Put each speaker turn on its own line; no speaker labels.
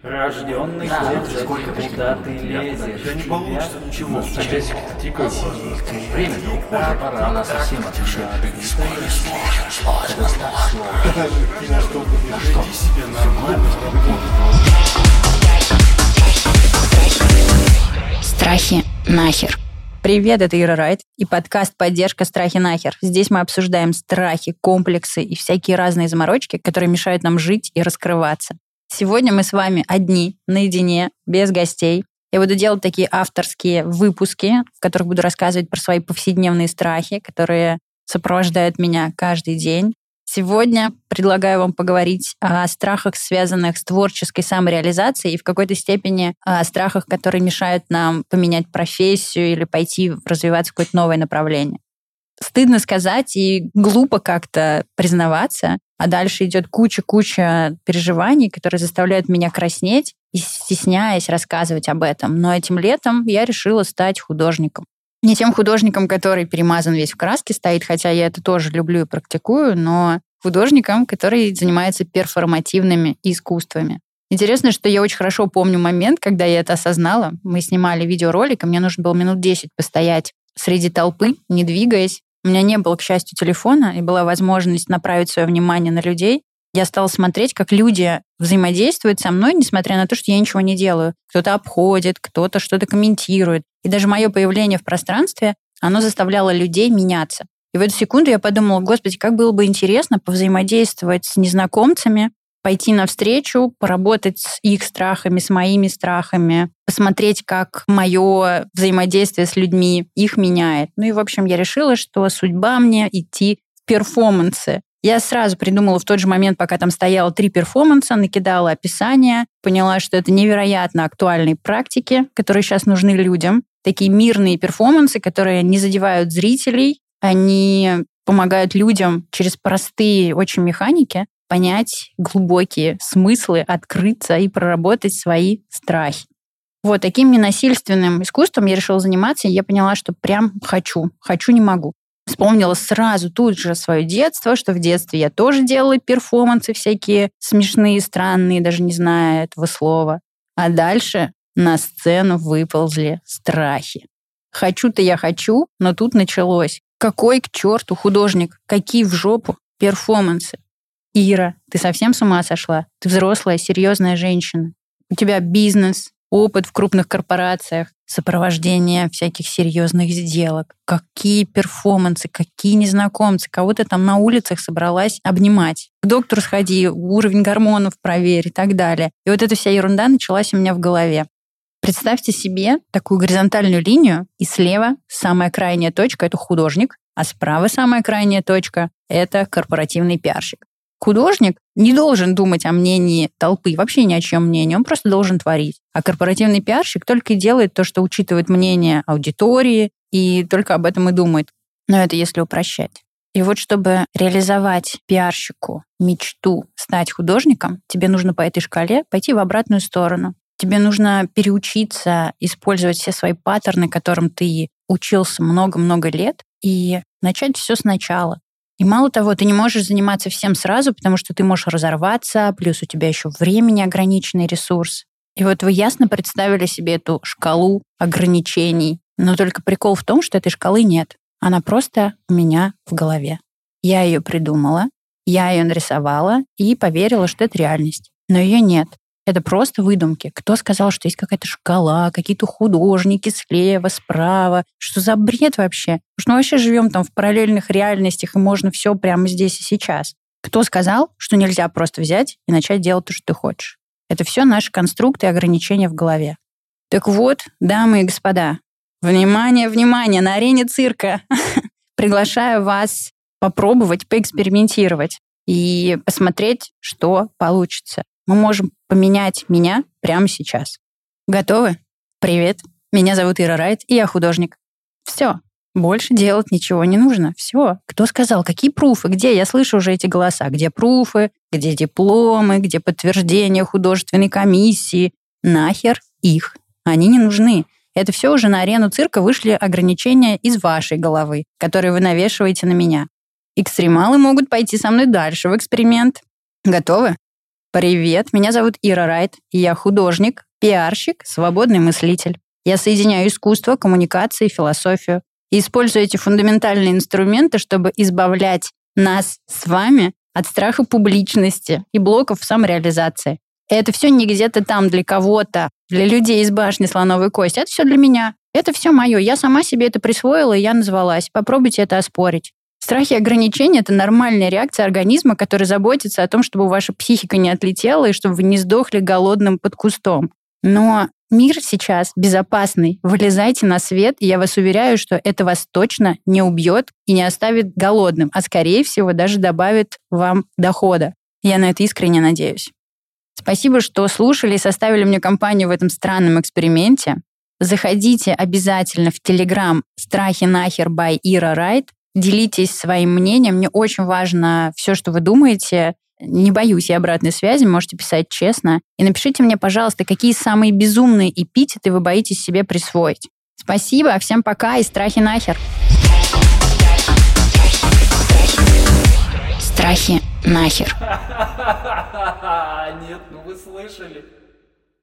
Рожденный
Да,
да,
сколько
куда ты лезешь?
Да не получится ничего.
А часик тикает. Время не уходит, пора, она совсем отвечает.
Ни на что Веди себя нормально,
Страхи нахер. Привет, это Ира Райт и подкаст «Поддержка страхи нахер». Здесь мы обсуждаем страхи, комплексы и всякие разные заморочки, которые мешают нам жить и раскрываться. Сегодня мы с вами одни, наедине, без гостей. Я буду делать такие авторские выпуски, в которых буду рассказывать про свои повседневные страхи, которые сопровождают меня каждый день. Сегодня предлагаю вам поговорить о страхах, связанных с творческой самореализацией и в какой-то степени о страхах, которые мешают нам поменять профессию или пойти развиваться в какое-то новое направление. Стыдно сказать и глупо как-то признаваться, а дальше идет куча-куча переживаний, которые заставляют меня краснеть и стесняясь рассказывать об этом. Но этим летом я решила стать художником. Не тем художником, который перемазан весь в краске стоит, хотя я это тоже люблю и практикую, но художником, который занимается перформативными искусствами. Интересно, что я очень хорошо помню момент, когда я это осознала. Мы снимали видеоролик, и мне нужно было минут 10 постоять среди толпы, не двигаясь. У меня не было, к счастью, телефона, и была возможность направить свое внимание на людей. Я стала смотреть, как люди взаимодействуют со мной, несмотря на то, что я ничего не делаю. Кто-то обходит, кто-то что-то комментирует. И даже мое появление в пространстве, оно заставляло людей меняться. И в эту секунду я подумала, господи, как было бы интересно повзаимодействовать с незнакомцами, пойти навстречу, поработать с их страхами, с моими страхами, посмотреть, как мое взаимодействие с людьми их меняет. Ну и, в общем, я решила, что судьба мне идти в перформансы. Я сразу придумала в тот же момент, пока там стояло три перформанса, накидала описание, поняла, что это невероятно актуальные практики, которые сейчас нужны людям. Такие мирные перформансы, которые не задевают зрителей, они помогают людям через простые очень механики понять глубокие смыслы, открыться и проработать свои страхи. Вот таким ненасильственным искусством я решила заниматься, и я поняла, что прям хочу, хочу, не могу. Вспомнила сразу тут же свое детство, что в детстве я тоже делала перформансы всякие смешные, странные, даже не зная этого слова. А дальше на сцену выползли страхи. Хочу-то я хочу, но тут началось. Какой к черту художник? Какие в жопу перформансы? Ира, ты совсем с ума сошла? Ты взрослая, серьезная женщина. У тебя бизнес, опыт в крупных корпорациях, сопровождение всяких серьезных сделок. Какие перформансы, какие незнакомцы, кого ты там на улицах собралась обнимать. К доктору сходи, уровень гормонов проверь и так далее. И вот эта вся ерунда началась у меня в голове. Представьте себе такую горизонтальную линию, и слева самая крайняя точка — это художник, а справа самая крайняя точка — это корпоративный пиарщик. Художник не должен думать о мнении толпы, вообще ни о чем мнении, он просто должен творить. А корпоративный пиарщик только и делает то, что учитывает мнение аудитории и только об этом и думает. Но это если упрощать. И вот чтобы реализовать пиарщику мечту стать художником, тебе нужно по этой шкале пойти в обратную сторону. Тебе нужно переучиться использовать все свои паттерны, которым ты учился много-много лет, и начать все сначала. И мало того, ты не можешь заниматься всем сразу, потому что ты можешь разорваться, плюс у тебя еще времени ограниченный ресурс. И вот вы ясно представили себе эту шкалу ограничений. Но только прикол в том, что этой шкалы нет. Она просто у меня в голове. Я ее придумала, я ее нарисовала и поверила, что это реальность. Но ее нет. Это просто выдумки. Кто сказал, что есть какая-то шкала, какие-то художники слева, справа? Что за бред вообще? Потому что мы вообще живем там в параллельных реальностях, и можно все прямо здесь и сейчас. Кто сказал, что нельзя просто взять и начать делать то, что ты хочешь? Это все наши конструкты и ограничения в голове. Так вот, дамы и господа, внимание, внимание, на арене цирка приглашаю вас попробовать, поэкспериментировать и посмотреть, что получится мы можем поменять меня прямо сейчас. Готовы? Привет, меня зовут Ира Райт, и я художник. Все, больше делать ничего не нужно. Все. Кто сказал? Какие пруфы? Где? Я слышу уже эти голоса. Где пруфы? Где дипломы? Где подтверждение художественной комиссии? Нахер их. Они не нужны. Это все уже на арену цирка вышли ограничения из вашей головы, которые вы навешиваете на меня. Экстремалы могут пойти со мной дальше в эксперимент. Готовы? Привет, меня зовут Ира Райт, я художник, пиарщик, свободный мыслитель. Я соединяю искусство, коммуникации и философию. И использую эти фундаментальные инструменты, чтобы избавлять нас с вами от страха публичности и блоков самореализации. Это все не где-то там для кого-то, для людей из башни слоновой кости. Это все для меня. Это все мое. Я сама себе это присвоила, и я назвалась. Попробуйте это оспорить. Страхи и ограничения – это нормальная реакция организма, который заботится о том, чтобы ваша психика не отлетела и чтобы вы не сдохли голодным под кустом. Но мир сейчас безопасный. Вылезайте на свет, и я вас уверяю, что это вас точно не убьет и не оставит голодным, а скорее всего даже добавит вам дохода. Я на это искренне надеюсь. Спасибо, что слушали и составили мне компанию в этом странном эксперименте. Заходите обязательно в Телеграм «Страхи нахер by Ира Райт». Делитесь своим мнением. Мне очень важно все, что вы думаете. Не боюсь я обратной связи, можете писать честно. И напишите мне, пожалуйста, какие самые безумные эпитеты вы боитесь себе присвоить. Спасибо, всем пока и страхи нахер. Страхи нахер.